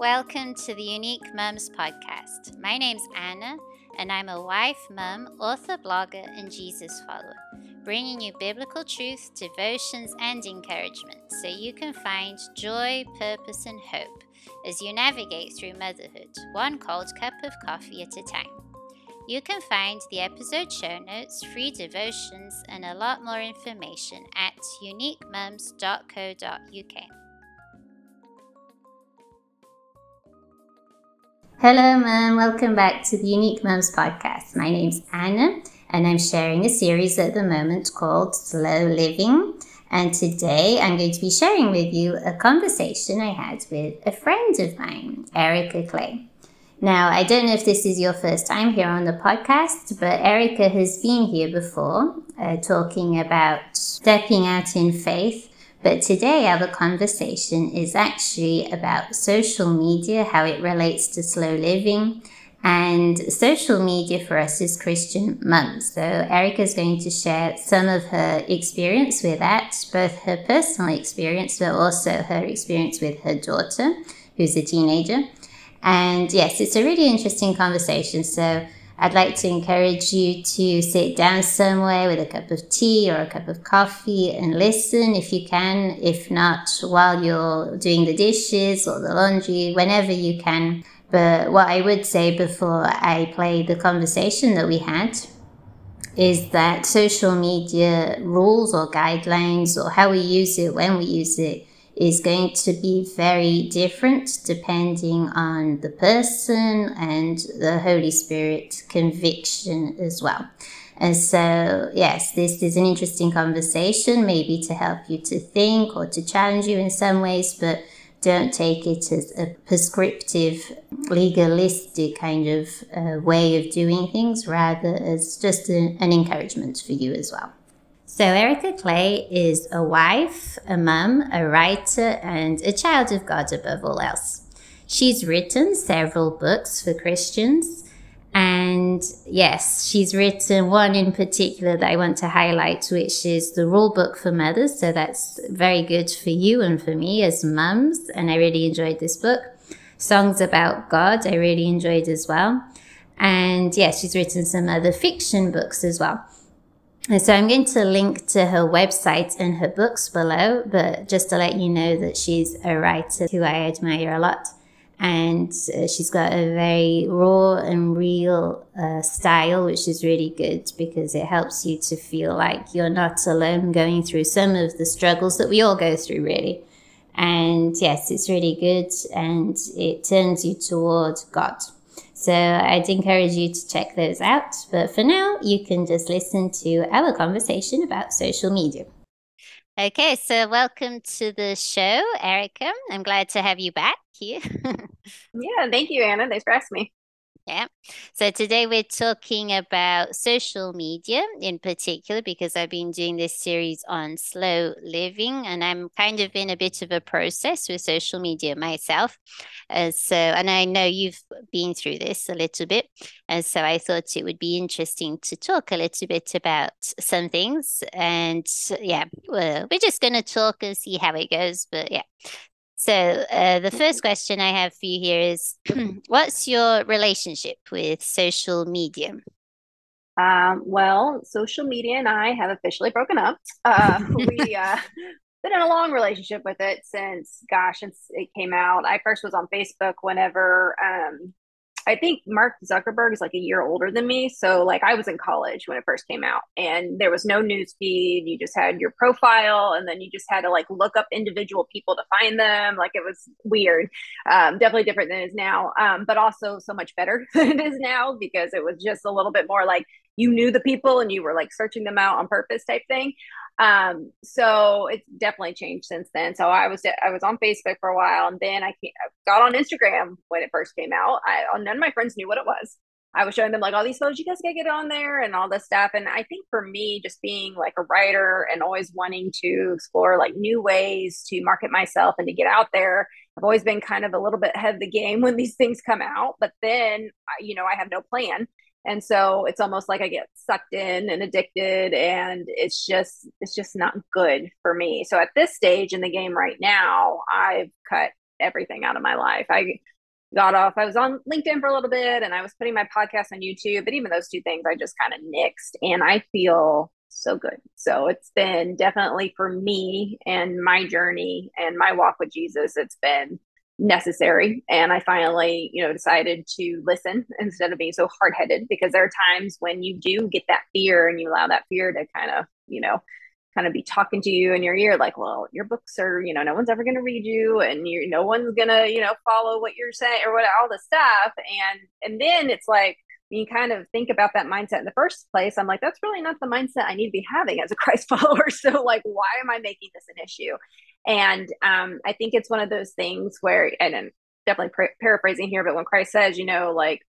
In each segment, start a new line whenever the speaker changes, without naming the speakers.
Welcome to the Unique Mums podcast. My name's Anna, and I'm a wife, mum, author, blogger, and Jesus follower, bringing you biblical truth, devotions, and encouragement so you can find joy, purpose, and hope as you navigate through motherhood, one cold cup of coffee at a time. You can find the episode show notes, free devotions, and a lot more information at uniquemums.co.uk. Hello, Mum. Welcome back to the Unique Mums podcast. My name's Anna, and I'm sharing a series at the moment called Slow Living. And today I'm going to be sharing with you a conversation I had with a friend of mine, Ericka Clay. Now, I don't know if this is your first time here on the podcast, but Ericka has been here before uh, talking about stepping out in faith but today, our conversation is actually about social media, how it relates to slow living, and social media for us is Christian mums. So, Ericka is going to share some of her experience with that, both her personal experience, but also her experience with her daughter, who's a teenager. And yes, it's a really interesting conversation. So, I'd like to encourage you to sit down somewhere with a cup of tea or a cup of coffee and listen if you can. If not, while you're doing the dishes or the laundry, whenever you can. But what I would say before I play the conversation that we had is that social media rules or guidelines or how we use it, when we use it, is going to be very different depending on the person and the Holy Spirit conviction as well. And so, yes, this is an interesting conversation, maybe to help you to think or to challenge you in some ways, but don't take it as a prescriptive, legalistic kind of uh, way of doing things, rather as just an encouragement for you as well. So, Ericka Clay is a wife, a mum, a writer, and a child of God above all else. She's written several books for Christians. And yes, she's written one in particular that I want to highlight, which is the rule book for mothers. So that's very good for you and for me as mums. And I really enjoyed this book. Songs about God, I really enjoyed as well. And yes, she's written some other fiction books as well. And so I'm going to link to her website and her books below, but just to let you know that she's a writer who I admire a lot. And uh, she's got a very raw and real uh, style, which is really good because it helps you to feel like you're not alone going through some of the struggles that we all go through, really. And yes, it's really good and it turns you toward God. So I'd encourage you to check those out. But for now, you can just listen to our conversation about social media. Okay, so welcome to the show, Ericka. I'm glad to have you back here.
yeah, thank you, Anna. Thanks for asking me.
Yeah. So today we're talking about social media in particular because I've been doing this series on slow living and I'm kind of in a bit of a process with social media myself. Uh, so, and I know you've been through this a little bit. And so I thought it would be interesting to talk a little bit about some things. And yeah, well, we're just going to talk and see how it goes. But yeah. So, uh, the first question I have for you here is What's your relationship with social media?
Um, well, social media and I have officially broken up. Uh, we uh, been in a long relationship with it since, gosh, since it came out. I first was on Facebook whenever um, I think Mark Zuckerberg is like a year older than me. So like I was in college when it first came out and there was no news feed. You just had your profile and then you just had to like look up individual people to find them. Like it was weird. Um, definitely different than it is now. Um, but also so much better than it is now because it was just a little bit more like you knew the people and you were like searching them out on purpose type thing. Um, so it's definitely changed since then. So I was I was on Facebook for a while, and then I got on Instagram when it first came out. I none of my friends knew what it was. I was showing them like all these photos. You guys gotta get on there and all this stuff. And I think for me, just being like a writer and always wanting to explore like new ways to market myself and to get out there, I've always been kind of a little bit ahead of the game when these things come out. But then, you know, I have no plan and so it's almost like i get sucked in and addicted and it's just it's just not good for me so at this stage in the game right now i've cut everything out of my life. I got off. I was on LinkedIn for a little bit and I was putting my podcast on YouTube, but even those two things I just kind of nixed and I feel so good. So it's been definitely for me and my journey and my walk with Jesus, it's been necessary. And I finally, you know, decided to listen instead of being so hard headed because there are times when you do get that fear and you allow that fear to kind of, you know, kind of be talking to you in your ear like well your books are you know no one's ever going to read you and you no one's going to you know follow what you're saying or what all the stuff and and then it's like you kind of think about that mindset in the first place i'm like that's really not the mindset i need to be having as a christ follower. So like why am i making this an issue? And um i think it's one of those things where and I'm definitely paraphrasing here but when christ says you know like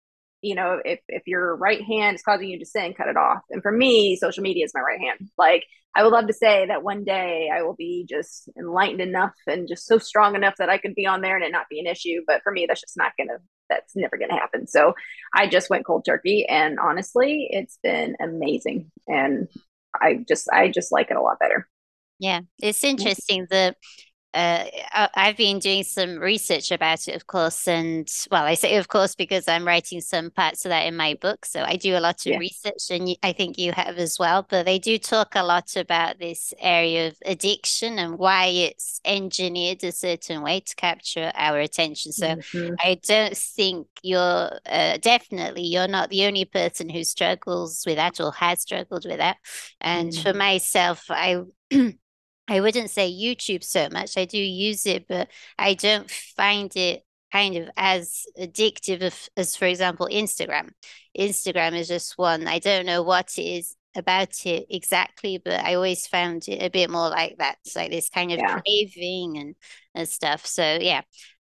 you know if if your right hand is causing you to sin cut it off and for me social media is my right hand like I would love to say that one day I will be just enlightened enough and just so strong enough that I could be on there and it not be an issue. But for me, that's just not gonna that's never gonna happen. So I just went cold turkey and honestly, it's been amazing. And I just I just like it a lot better.
Yeah, it's interesting. The uh, I've been doing some research about it, of course, and well, I say of course because I'm writing some parts of that in my book. So I do a lot of yeah. research, and I think you have as well. But they do talk a lot about this area of addiction and why it's engineered a certain way to capture our attention. So mm-hmm. I don't think you're uh, definitely you're not the only person who struggles with that or has struggled with that. And mm-hmm. for myself, I I wouldn't say YouTube so much. I do use it, but I don't find it kind of as addictive as, as, for example, Instagram. Instagram is just one. I don't know what it is about it exactly, but I always found it a bit more like that. It's like this kind of yeah. craving and, and stuff. So yeah.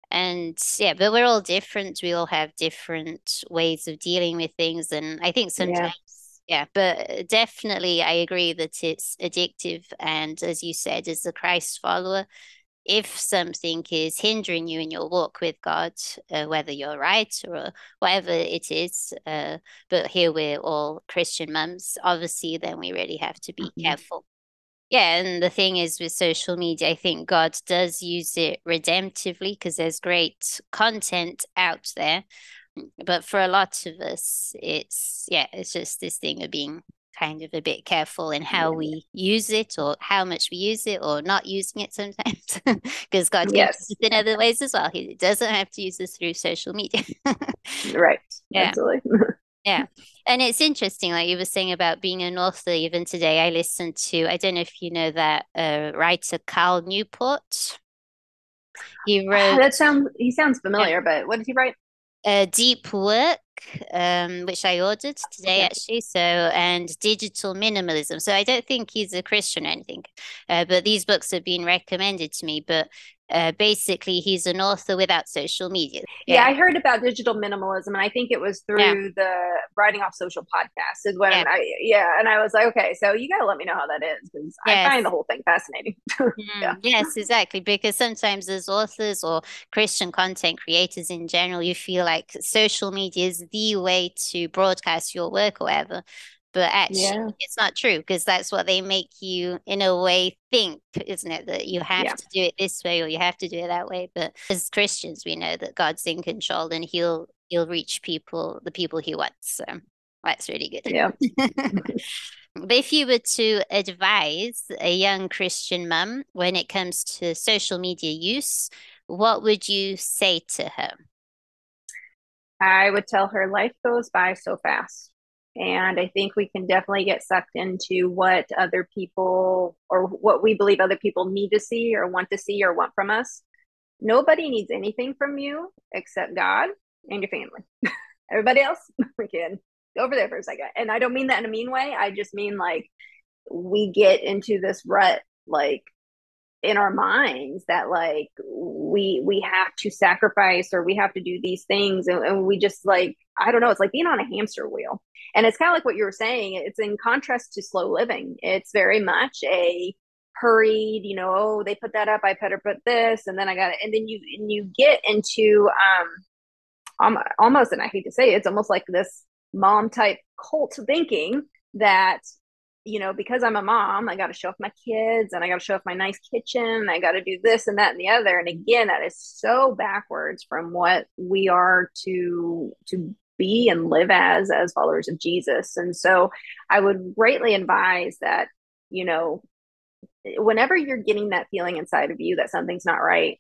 And yeah, but we're all different. We all have different ways of dealing with things. And I think sometimes yeah but definitely i agree that it's addictive and as you said as a christ follower if something is hindering you in your walk with god uh, whether you're right or whatever it is uh, but here we're all christian mums obviously then we really have to be mm-hmm. careful yeah and the thing is with social media i think god does use it redemptively because there's great content out there but for a lot of us it's yeah it's just this thing of being kind of a bit careful in how yeah. we use it or how much we use it or not using it sometimes because god yes. us in other ways as well. He doesn't have to use this through social media.
Right. Yeah. Absolutely.
Yeah. And it's interesting like you were saying about being an author even today i listened to i don't know if you know that uh, writer Cal Newport.
He wrote that sounds he sounds familiar yeah. but what did he write
uh, deep work um, which i ordered today actually so and digital minimalism. So i don't think he's a christian or anything uh, but these books have been recommended to me but uh, basically he's an author without social media.
Yeah. yeah. I heard about digital minimalism, and I think it was through yeah. the writing off social podcast is when yeah. I yeah, and I was like, okay, so you got to let me know how that is because yes. I find the whole thing fascinating.
mm, yeah. Yes, exactly. Because sometimes as authors or Christian content creators in general, you feel like social media is the way to broadcast your work or whatever but actually yeah. it's not true because that's what they make you in a way think isn't it? That you have yeah. to do it this way or you have to do it that way but as christians we know that god's in control and he'll he'll reach people the people he wants so that's really good.
Yeah.
But if you were to advise a young christian mum when it comes to social media use what would you say to her?
I would tell her life goes by so fast and I think we can definitely get sucked into what other people or what we believe other people need to see or want to see or want from us. Nobody needs anything from you except God and your family. Everybody else, we can go over there for a second. And I don't mean that in a mean way. I just mean like we get into this rut, like in our minds that like we we have to sacrifice or we have to do these things and, and we just like i don't know it's like being on a hamster wheel. And it's kind of like what you were saying it's in contrast to slow living. It's very much a hurried you know oh they put that up i better put this and then i got it and then you and you get into um almost and i hate to say it, it's almost like this mom type cult thinking that you know, because I'm a mom, I got to show off my kids and I got to show off my nice kitchen. I got to do this and that and the other. And again, that is so backwards from what we are to to be and live as as followers of Jesus. And so I would greatly advise that, you know, whenever you're getting that feeling inside of you that something's not right,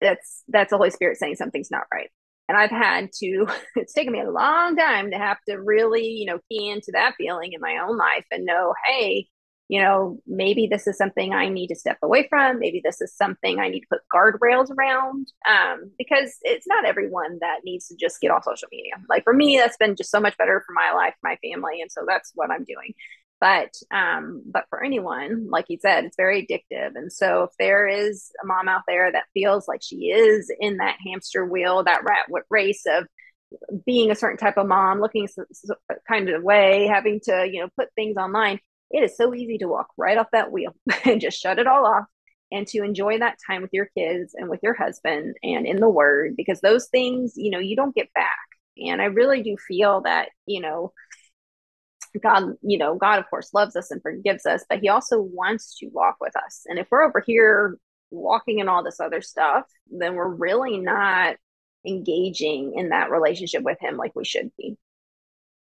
that's that's the Holy Spirit saying something's not right and I've had to, it's taken me a long time to have to really, you know, key into that feeling in my own life and know, hey, you know, maybe this is something I need to step away from. Maybe this is something I need to put guardrails around um, because it's not everyone that needs to just get off social media. Like for me, that's been just so much better for my life, my family. And so that's what I'm doing but um but for anyone like you said it's very addictive. And so if there is a mom out there that feels like she is in that hamster wheel that rat race of being a certain type of mom looking kind of way having to you know put things online it is so easy to walk right off that wheel and just shut it all off and to enjoy that time with your kids and with your husband and in the word because those things you know you don't get back. And i really do feel that you know God, you know, God, of course, loves us and forgives us, but He also wants to walk with us. And if we're over here walking in all this other stuff, then we're really not engaging in that relationship with Him like we should be.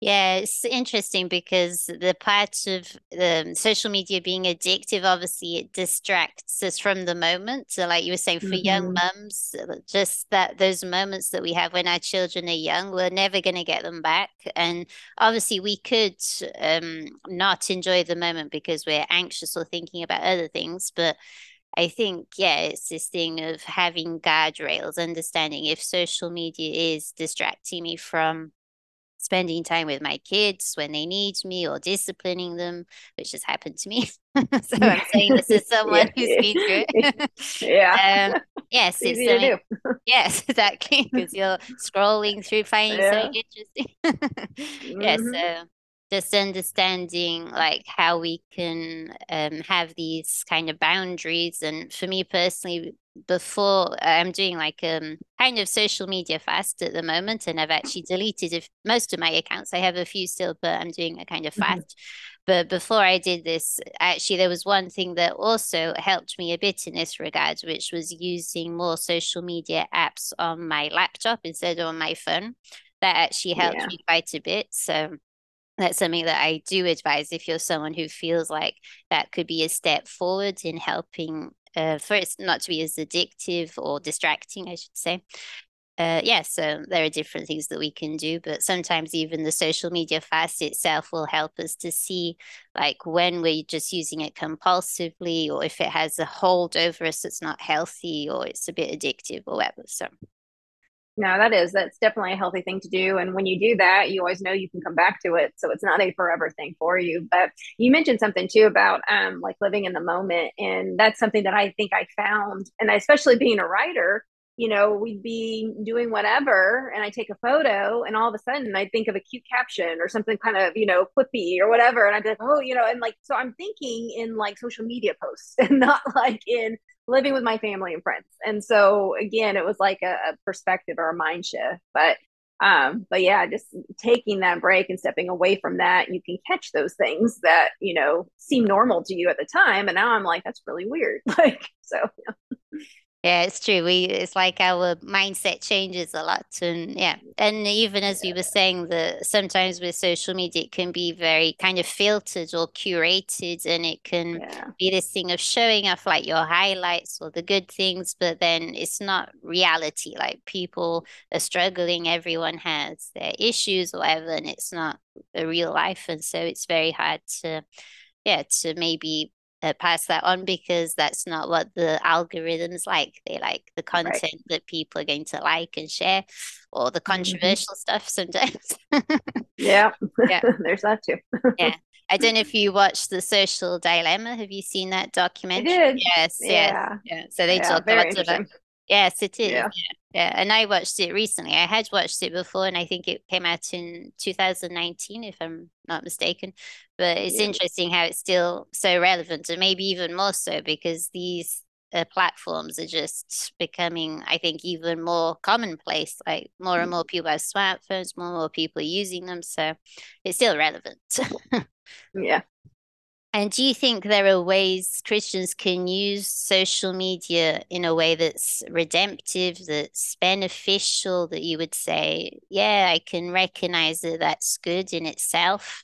Yeah, it's interesting because the part of the social media being addictive, obviously, it distracts us from the moment. So, like you were saying, for mm-hmm. young mums, just that those moments that we have when our children are young, we're never going to get them back. And obviously, we could um, not enjoy the moment because we're anxious or thinking about other things, but I think, yeah, it's this thing of having guardrails, understanding if social media is distracting me from spending time with my kids when they need me or disciplining them, which has happened to me. so I'm saying this is someone yeah. who's been through
it. yeah.
Um, yes, it's, it's yes, exactly. Because you're scrolling through, finding yeah. something interesting. mm-hmm. Yeah. So just understanding like how we can um, have these kind of boundaries and for me personally before i'm doing like um kind of social media fast at the moment and i've actually deleted if, most of my accounts i have a few still but i'm doing a kind of mm-hmm. fast mm-hmm. but before i did this actually there was one thing that also helped me a bit in this regard which was using more social media apps on my laptop instead of on my phone that actually helped yeah. me quite a bit so that's something that I do advise if you're someone who feels like that could be a step forward in helping uh, for it not to be as addictive or distracting, I should say. Uh, yeah, so there are different things that we can do, but sometimes even the social media fast itself will help us to see like when we're just using it compulsively or if it has a hold over us that's not healthy or it's a bit addictive or whatever. So
no, that is that's definitely a healthy thing to do. And when you do that, you always know you can come back to it. So it's not a forever thing for you. But you mentioned something too about um like living in the moment. And that's something that I think I found, and especially being a writer, you know, we'd be doing whatever and I take a photo and all of a sudden I think of a cute caption or something kind of, you know, quippy or whatever. And I'd be like, oh, you know, and like so I'm thinking in like social media posts and not like in living with my family and friends. And so again, it was like a, a perspective or a mind shift. But um, but yeah, just taking that break and stepping away from that, you can catch those things that, you know, seem normal to you at the time. And now I'm like, that's really weird. Like, so yeah.
Yeah, it's true. We it's like our mindset changes a lot, and yeah, and even as we were saying, that sometimes with social media it can be very kind of filtered or curated, and it can yeah. be this thing of showing off like your highlights or the good things, but then it's not reality. Like people are struggling, everyone has their issues or whatever, and it's not a real life, and so it's very hard to yeah to maybe uh, pass that on because that's not what the algorithms like. They like the content right. that people are going to like and share, or the mm-hmm. controversial mm-hmm. stuff sometimes.
yeah, yeah, there's that too.
yeah, I don't know if you watched the Social Dilemma. Have you seen that documentary?
I did.
Yes, yeah. yes, yeah. So they yeah, talk about it. Yes, it is. Yeah. yeah. and I watched it recently. I had watched it before, and I think it came out in 2019, if I'm not mistaken. But it's yeah. interesting how it's still so relevant, and maybe even more so because these uh, platforms are just becoming, I think, even more commonplace. Like more and mm-hmm. more people have smartphones, more and more people are using them, so it's still relevant.
yeah,
And do you think there are ways Christians can use social media in a way that's redemptive, that's beneficial, that you would say, yeah, I can recognize that that's good in itself?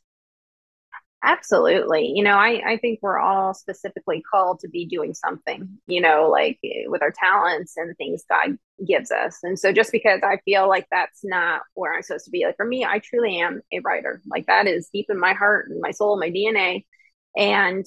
Absolutely. You know, I, I think we're all specifically called to be doing something, you know, like eh, with our talents and things God gives us. And so just because I feel like that's not where I'm supposed to be, like for me, I truly am a writer. Like that is deep in my heart and my soul, my DNA. And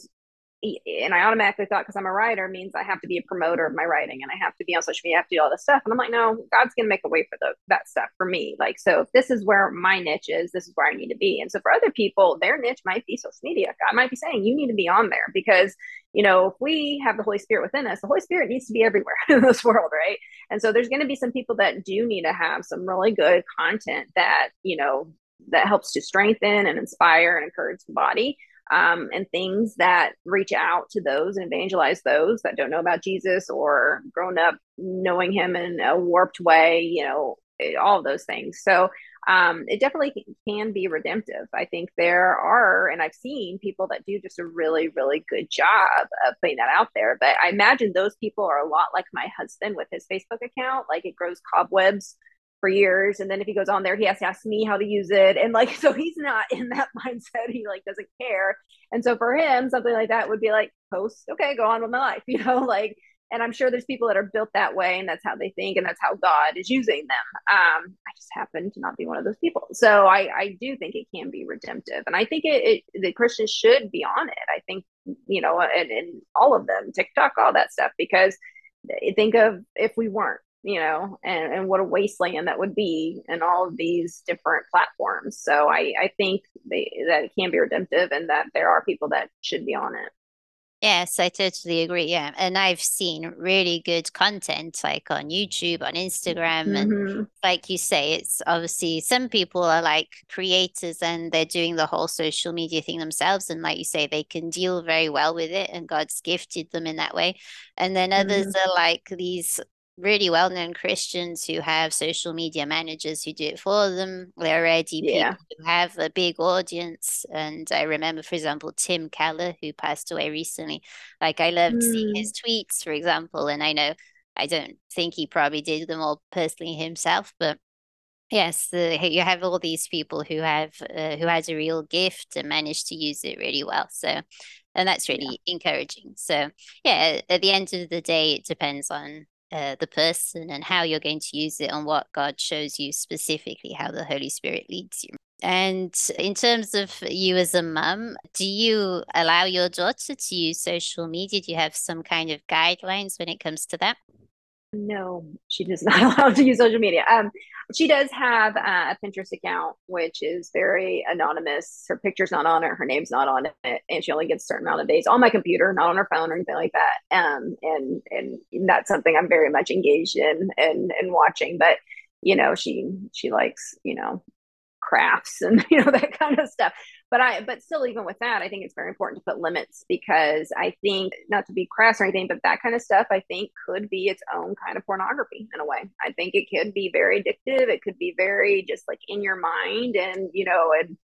and I automatically thought because I'm a writer means I have to be a promoter of my writing and I have to be on social media, I have to do all this stuff. And I'm like, no, God's gonna make a way for the, that stuff for me. Like, so if this is where my niche is, this is where I need to be. And so for other people, their niche might be social media. God might be saying you need to be on there because you know, if we have the Holy Spirit within us, the Holy Spirit needs to be everywhere in this world, right? And so there's to be some people that do need to have some really good content that, you know, that helps to strengthen and inspire and encourage the body um, and things that reach out to those and evangelize those that don't know about Jesus or grown up knowing him in a warped way, you know, all of those things. So um, it definitely can be redemptive. I think there are, and I've seen people that do just a really, really good job of putting that out there. But I imagine those people are a lot like my husband with his Facebook account. Like it grows cobwebs for years and then if he goes on there he has to ask me how to use it and like so he's not in that mindset he like doesn't care. And so for him something like that would be like post okay go on with my life you know like and i'm sure there's people that are built that way and that's how they think and that's how god is using them. Um i just happen to not be one of those people. So i i do think it can be redemptive and i think it, it the christians should be on it. I think you know and, and all of them tiktok all that stuff because think of if we weren't you know, and, and what a wasteland that would be in all of these different platforms. So I, I think they, that it can be redemptive and that there are people that should be on it.
Yes, I totally agree. Yeah. And I've seen really good content like on YouTube, on Instagram. Mm-hmm. And like you say, it's obviously some people are like creators and they're doing the whole social media thing themselves. And like you say, they can deal very well with it and God's gifted them in that way. And then others mm-hmm. are like these really well known Christians who have social media managers who do it for them. They're already yeah. people who have a big audience. And I remember, for example, Tim Keller, who passed away recently. Like, I loved mm. seeing his tweets, for example. And I know I don't think he probably did them all personally himself, but yes the, you have all these people who have uh, who has a real gift and manage to use it really well so and that's really yeah. encouraging so yeah at the end of the day it depends on uh, the person and how you're going to use it and what God shows you specifically, how the Holy Spirit leads you. And in terms of you as a mum, do you allow your daughter to use social media? Do you have some kind of guidelines when it comes to that?
No, she does not allow to use social media. Um, she does have uh, a Pinterest account, which is very anonymous. Her picture's not on it, her name's not on it, and she only gets a certain amount of days on my computer, not on her phone or anything like that. Um, and and that's something I'm very much engaged in and and watching. But you know, she she likes you know crafts and you know that kind of stuff. But i but still even with that i think it's very important to put limits because i think not to be crass or anything but that kind of stuff i think could be its own kind of pornography in a way. I think it could be very addictive. It could be very just like in your mind and you know and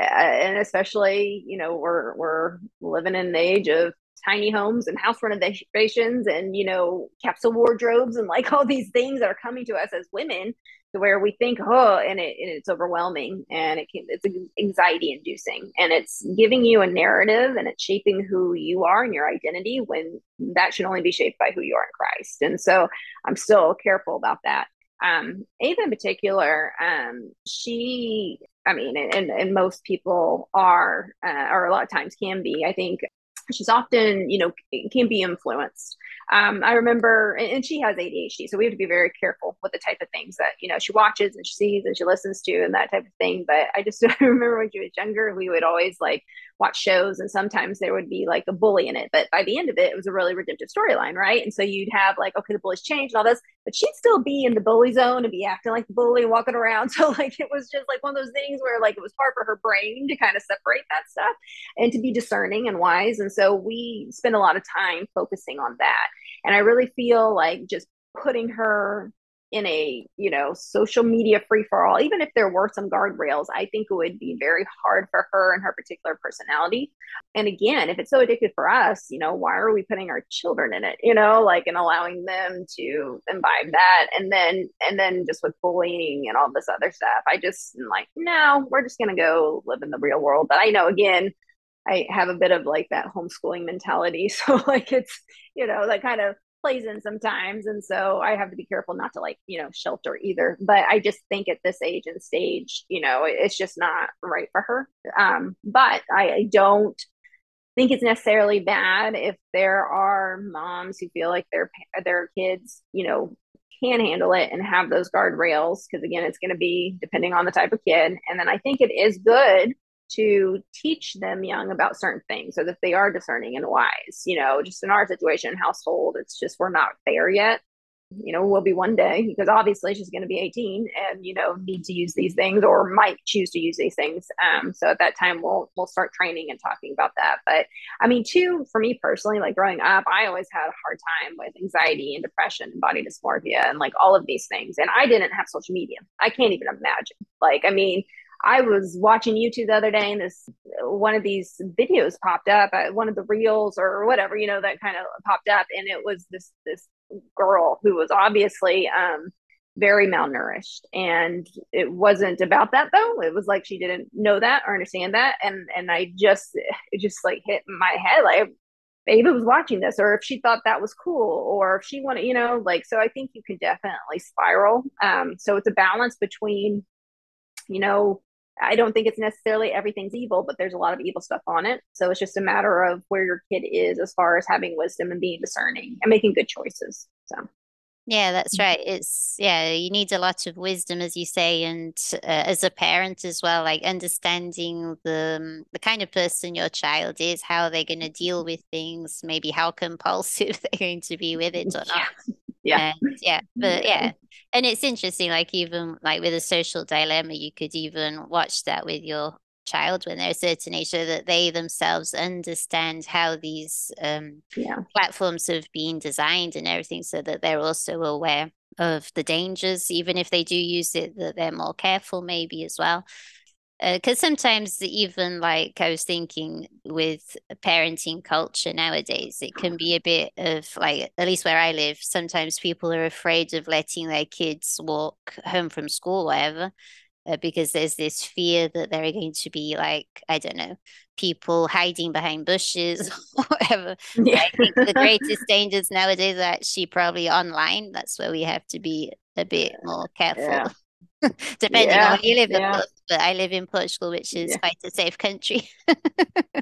uh, and especially you know we're we're living in an age of tiny homes and house renovations and you know capsule wardrobes and like all these things that are coming to us as women where we think oh and, it, and it's overwhelming and it can, it's anxiety inducing and it's giving you a narrative and it's shaping who you are and your identity when that should only be shaped by who you are in christ. And so i'm still careful about that. Um, Ava in particular, um, she, I mean, and, and most people are, uh, or a lot of times can be, I think she's often, you know, can be influenced um, I remember, and she has ADHD, so we have to be very careful with the type of things that you know she watches and she sees and she listens to and that type of thing. But I just I remember when she was younger, we would always like watch shows, and sometimes there would be like a bully in it. But by the end of it, it was a really redemptive storyline, right? And so you'd have like, okay, the bully's changed and all this, but she'd still be in the bully zone and be acting like the bully walking around. So like it was just like one of those things where like it was hard for her brain to kind of separate that stuff and to be discerning and wise. And so we spend a lot of time focusing on that. And I really feel like just putting her in a you know social media free for all even if there were some guardrails i think it would be very hard for her and her particular personality. And again if it's so addictive for us you know why are we putting our children in it you know like and allowing them to imbibe that? And then and then just with bullying and all this other stuff i just am like no we're just gonna go live in the real world. But i know again I have a bit of like that homeschooling mentality. So like it's, you know, that kind of plays in sometimes. And so I have to be careful not to like, you know, shelter either. But I just think at this age and stage, you know, it's just not right for her. Um, but I, I don't think it's necessarily bad if there are moms who feel like their their kids, you know, can handle it and have those guardrails because again it's going to be depending on the type of kid and then i think it is good to teach them young about certain things so that they are discerning and wise. You know, just in our situation, household, it's just we're not there yet. You know, we'll be one day because obviously she's going to be 18 and you know need to use these things or might choose to use these things. Um, so at that time we'll we'll start training and talking about that. But I mean, too, for me personally, like growing up, I always had a hard time with anxiety and depression and body dysmorphia and like all of these things. And I didn't have social media. I can't even imagine. Like, I mean, I was watching YouTube the other day and this one of these videos popped up, uh, one of the reels or whatever, you know, that kind of popped up, and it was this this girl who was obviously um, very malnourished, and it wasn't about that though. It was like she didn't know that or understand that, and and I just it just like hit my head like Ava was watching this, or if she thought that was cool, or if she wanted, you know, like so. I think you can definitely spiral. Um, so it's a balance between, you know, I don't think it's necessarily everything's evil, but there's a lot of evil stuff on it. So it's just a matter of where your kid is as far as having wisdom and being discerning and making good choices. So.
Yeah, that's right. It's yeah, you need a lot of wisdom, as you say, and uh, as a parent as well, like understanding the um, the kind of person your child is, how they're going to deal with things, maybe how compulsive they're going to be with it or not.
Yeah,
and, yeah, but yeah, and it's interesting. Like even like with a social dilemma, you could even watch that with your child when they're a certain age so that they themselves understand how these um,
yeah.
platforms have been designed and everything so that they're also aware of the dangers even if they do use it that they're more careful maybe as well because uh, sometimes even like i was thinking with parenting culture nowadays it can be a bit of like at least where i live sometimes people are afraid of letting their kids walk home from school whatever uh, because there's this fear that there are going to be like I don't know people hiding behind bushes or whatever. Yeah. I think the greatest dangers nowadays are actually probably online. That's where we have to be a bit more careful. Yeah. depending yeah, on where you live yeah. course, but I live in Portugal which is yeah. quite a safe country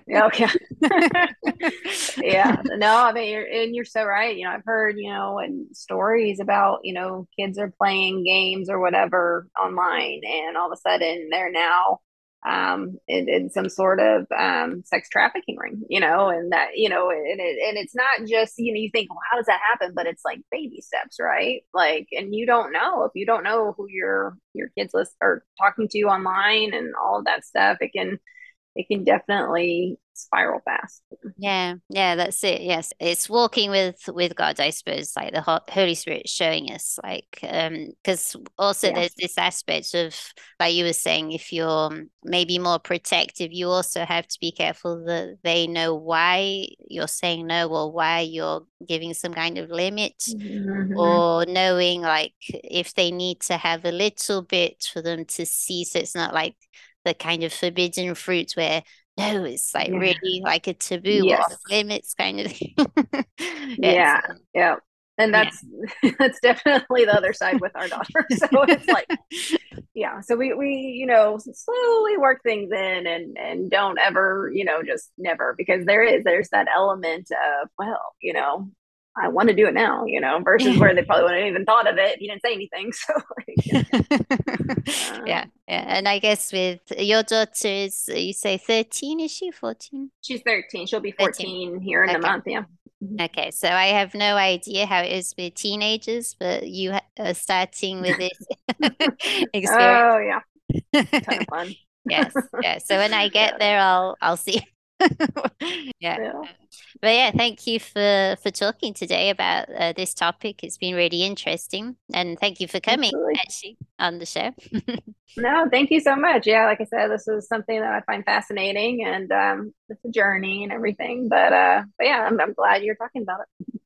yeah okay yeah no I mean you're and you're so right you know I've heard you know and stories about you know kids are playing games or whatever online and all of a sudden they're now um, in, in, some sort of um, sex trafficking ring, you know, and that, you know, and, it, and it's not just, you know, you think, well, how does that happen? But it's like baby steps, right? Like, and you don't know if you don't know who your your kids list are talking to online and all of that stuff, it can it can definitely spiral fast
yeah yeah that's it yes it's walking with with god i suppose like the holy spirit showing us like um because also yes. there's this aspect of like you were saying if you're maybe more protective you also have to be careful that they know why you're saying no or why you're giving some kind of limit mm-hmm. or knowing like if they need to have a little bit for them to see so it's not like the kind of forbidden fruit where no, it's like yeah. really like a taboo yes. limits kind of thing.
yeah, yeah. And that's yeah. that's definitely the other side with our daughter. So it's like yeah. So we we, you know, slowly work things in and and don't ever, you know, just never because there is there's that element of, well, you know, I want to do it now, you know, versus where they probably wouldn't even thought of it. You didn't say anything. So,
like, yeah. yeah. And I guess with your daughter is, you say 13, is she 14?
She's 13. She'll be 14 13. here in okay. a month. Yeah.
Mm-hmm. Okay. So I have no idea how it is with teenagers, but you are starting with this experience.
Oh, yeah. Ton of fun.
yes. Yeah. So when I get yeah. there, I'll, I'll see. yeah. yeah. But yeah, thank you for for talking today about uh, this topic. It's been really interesting, and thank you for coming Absolutely. actually on the show.
no, thank you so much. Yeah, like I said, this is something that I find fascinating, and um, it's a journey and everything. But uh, but yeah, I'm, I'm glad you're talking about it.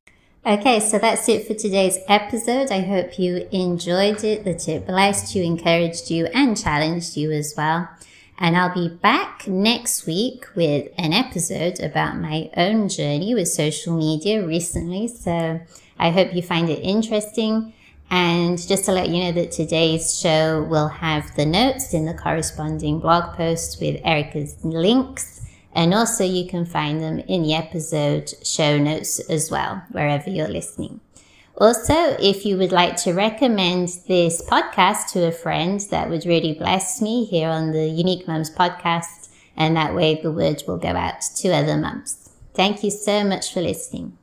Okay, so that's it for today's episode. I hope you enjoyed it, that it blessed you, encouraged you, and challenged you as well. And I'll be back next week with an episode about my own journey with social media recently. So I hope you find it interesting. And just to let you know that today's show will have the notes in the corresponding blog post with Ericka's links. And also you can find them in the episode show notes as well, wherever you're listening. Also, if you would like to recommend this podcast to a friend, that would really bless me here on the Unique Mums podcast. And that way the word will go out to other mums. Thank you so much for listening.